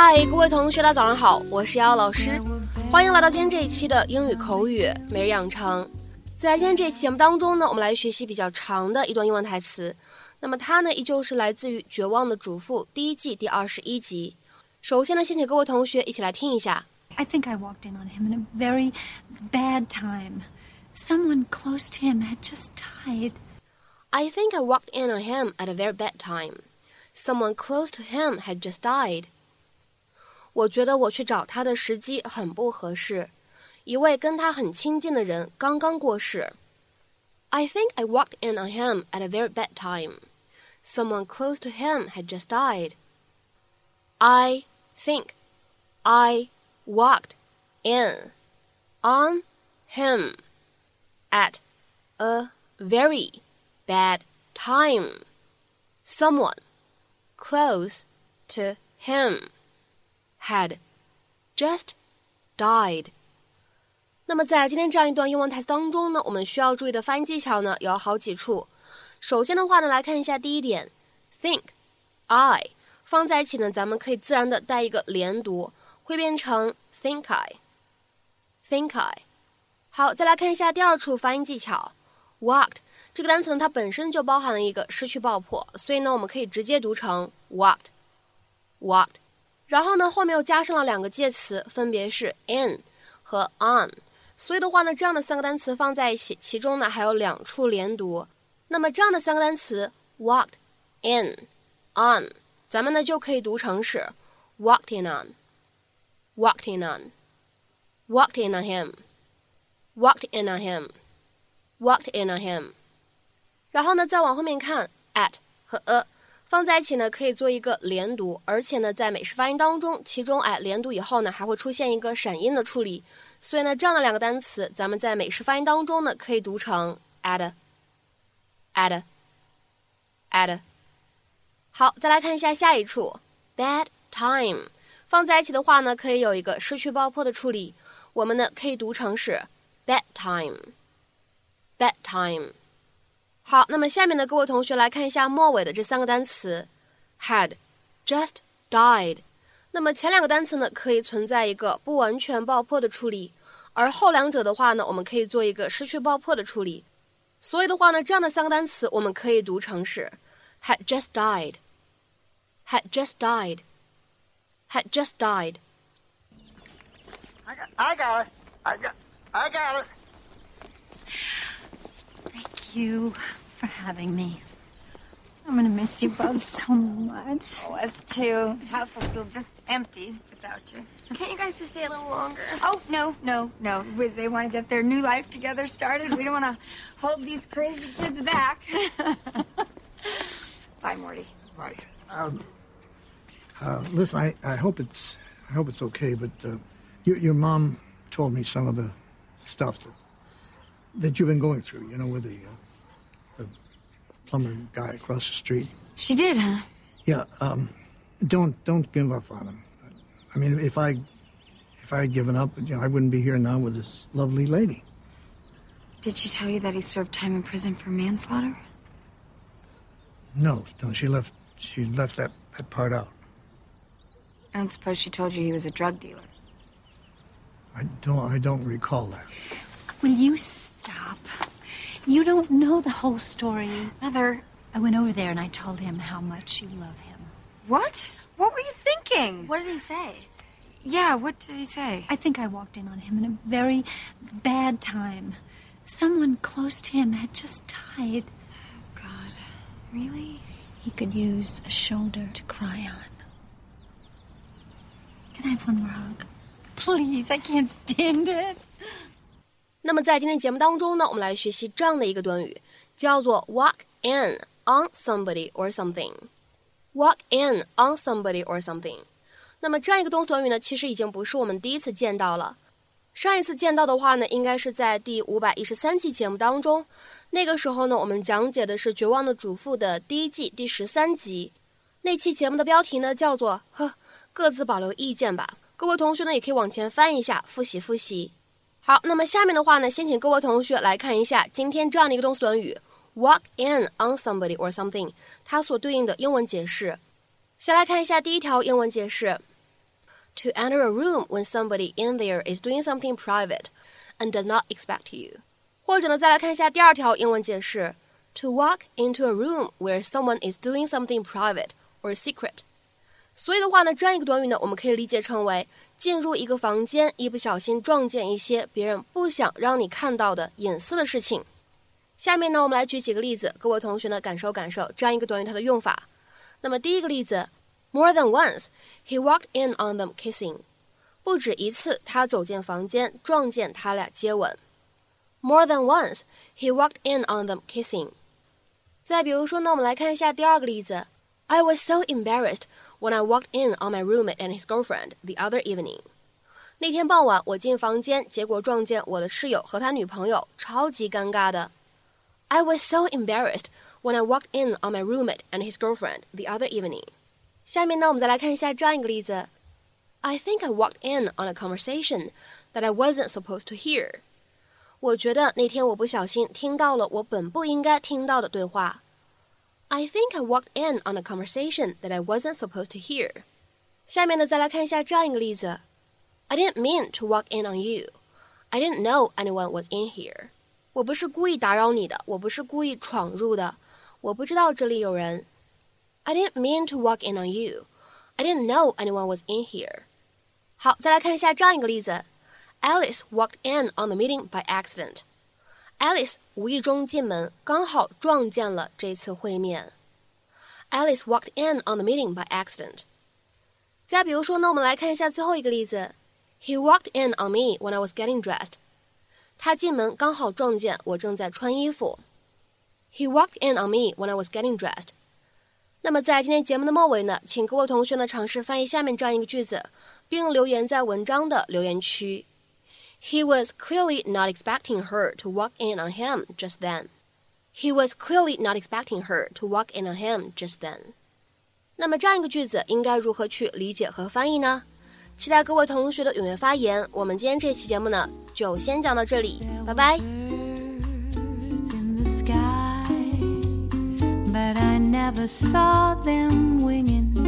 嗨，各位同学，大家早上好，我是瑶瑶老师，欢迎来到今天这一期的英语口语每日养成。在今天这期节目当中呢，我们来学习比较长的一段英文台词。那么它呢，依旧是来自于《绝望的主妇》第一季第二十一集。首先呢，先请各位同学一起来听一下。I think I walked in on him in a very bad time. Someone close to him had just died. I think I walked in on him at a very bad time. Someone close to him had just died. 我觉得我去找他的时机很不合适，一位跟他很亲近的人刚刚过世。I think I walked in on him at a very bad time. Someone close to him had just died. I think I walked in on him at a very bad time. Someone close to him had just died. 那么在今天这样一段英文台词当中呢，我们需要注意的发音技巧呢有好几处。首先的话呢，来看一下第一点，think I 放在一起呢，咱们可以自然的带一个连读，会变成 think I think I。好，再来看一下第二处发音技巧，walked 这个单词呢，它本身就包含了一个失去爆破，所以呢，我们可以直接读成 walked walked。然后呢，后面又加上了两个介词，分别是 in 和 on，所以的话呢，这样的三个单词放在一起，其中呢还有两处连读。那么这样的三个单词 walked in on，咱们呢就可以读成是 walked in on，walked in on，walked in on him，walked in on him，walked in on him。然后呢，再往后面看 at 和 a。 放在一起呢，可以做一个连读，而且呢，在美式发音当中，其中哎连读以后呢，还会出现一个闪音的处理，所以呢，这样的两个单词，咱们在美式发音当中呢，可以读成 add，add，add。好，再来看一下下一处，bad time，放在一起的话呢，可以有一个失去爆破的处理，我们呢可以读成是 bad time，bad time。好，那么下面的各位同学来看一下末尾的这三个单词，had just died。那么前两个单词呢，可以存在一个不完全爆破的处理，而后两者的话呢，我们可以做一个失去爆破的处理。所以的话呢，这样的三个单词我们可以读成是 had just died，had just died，had just died。I got, I got it. I got, I got it. Thank you for having me. I'm gonna miss you both so much. Oh, us too. House will feel just empty without you. Can't you guys just stay a little longer? Oh no, no, no. We, they want to get their new life together started. We don't want to hold these crazy kids back. Bye, Morty. Bye. Um, uh, listen, I, I hope it's I hope it's okay, but uh, your, your mom told me some of the stuff that that you've been going through. You know, with the uh, the plumber guy across the street. She did, huh? Yeah. Um, don't don't give up on him. I mean, if I if I had given up, you know, I wouldn't be here now with this lovely lady. Did she tell you that he served time in prison for manslaughter? No, no, she left she left that, that part out. I don't suppose she told you he was a drug dealer. I don't I don't recall that. Will you stop? You don't know the whole story. Mother. I went over there and I told him how much you love him. What? What were you thinking? What did he say? Yeah, what did he say? I think I walked in on him in a very bad time. Someone close to him had just died. God. Really? He could use a shoulder to cry on. Can I have one more hug? Please, I can't stand it. 那么在今天节目当中呢，我们来学习这样的一个短语，叫做 walk in on somebody or something。walk in on somebody or something。那么这样一个动词短语呢，其实已经不是我们第一次见到了。上一次见到的话呢，应该是在第五百一十三期节目当中。那个时候呢，我们讲解的是《绝望的主妇》的第一季第十三集。那期节目的标题呢，叫做“呵，各自保留意见吧”。各位同学呢，也可以往前翻一下，复习复习。好，那么下面的话呢，先请各位同学来看一下今天这样的一个动词短语 “walk in on somebody or something”，它所对应的英文解释。先来看一下第一条英文解释 to enter a room when somebody in there is doing something private and does not expect you。或者呢，再来看一下第二条英文解释：to walk into a room where someone is doing something private or secret。 所以的话呢，这样一个短语呢，我们可以理解成为进入一个房间，一不小心撞见一些别人不想让你看到的隐私的事情。下面呢，我们来举几个例子，各位同学呢感受感受这样一个短语它的用法。那么第一个例子，More than once he walked in on them kissing。不止一次，他走进房间，撞见他俩接吻。More than once he walked in on them kissing。再比如说呢，我们来看一下第二个例子，I was so embarrassed when I walked in on my roommate and his girlfriend the other evening。那天傍晚，我进房间，结果撞见我的室友和他女朋友，超级尴尬的。I was so embarrassed when I walked in on my roommate and his girlfriend the other evening. 下面呢，我们再来看一下这样一个例子。I think I walked in on a conversation that I wasn't supposed to hear. 我觉得那天我不小心听到了我本不应该听到的对话。 I think I walked in on a conversation that I wasn't supposed to hear. 下面呢，再来看一下这样一个例子。I didn't mean to walk in on you. I didn't know anyone was in here. 我不是故意打扰你的，我不是故意闯入的，我不知道这里有人。I didn't mean to walk in on you. I didn't know anyone was in here. 好，再来看一下这样一个例子：Alice walked in on the meeting by accident. Alice 无意中进门，刚好撞见了这次会面。Alice walked in on the meeting by accident. 再比如说呢，我们来看一下最后一个例子：He walked in on me when I was getting dressed. 他进门刚好撞见我正在穿衣服。He walked in on me when I was getting dressed。那么在今天节目的末尾呢，请各位同学呢尝试翻译下面这样一个句子，并留言在文章的留言区。He was clearly not expecting her to walk in on him just then. He was clearly not expecting her to walk in on him just then. 那么这样一个句子应该如何去理解和翻译呢？期待各位同学的踊跃发言。我们今天这期节目呢，就先讲到这里，拜拜。But I never saw them winging.